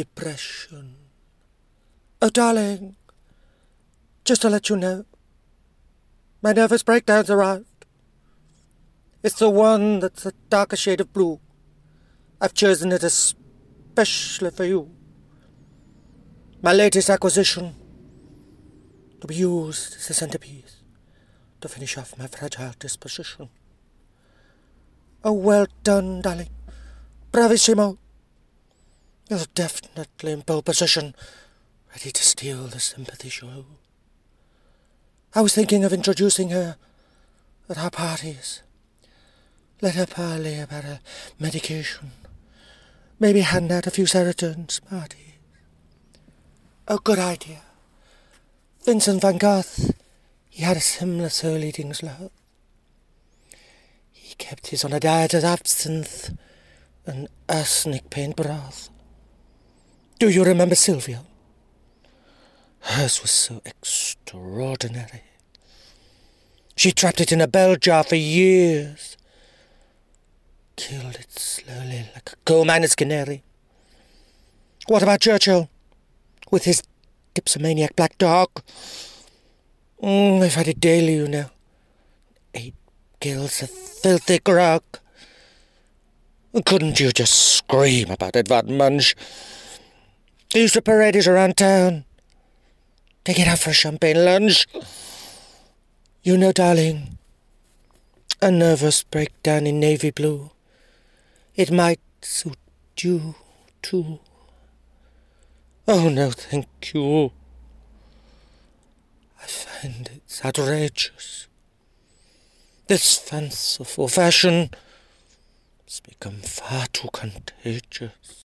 depression. Oh, darling, just to let you know, my nervous breakdown's arrived. It's the one that's a darker shade of blue. I've chosen it especially for you. My latest acquisition to be used as a centerpiece to finish off my fragile disposition. Oh, well done, darling. Bravissimo. You're definitely in pole position, ready to steal the sympathy show. I was thinking of introducing her at our parties. Let her parley about her medication. Maybe hand out a few serotonin smarties. A good idea. Vincent van Gogh, he had a similar soul-eating sloth. He kept his on a diet of absinthe and arsenic paint broth. Do you remember Sylvia? Hers was so extraordinary. She trapped it in a bell jar for years. Killed it slowly like a coal miner's canary. What about Churchill? With his dipsomaniac black dog? Mm, I've had it daily, you know. Eight gills of filthy grog. Couldn't you just scream about Van Munch? They used to parade it around town. Take it out for a champagne lunch. You know, darling, a nervous breakdown in navy blue. It might suit you, too. Oh, no, thank you. I find it's outrageous. This fanciful fashion has become far too contagious.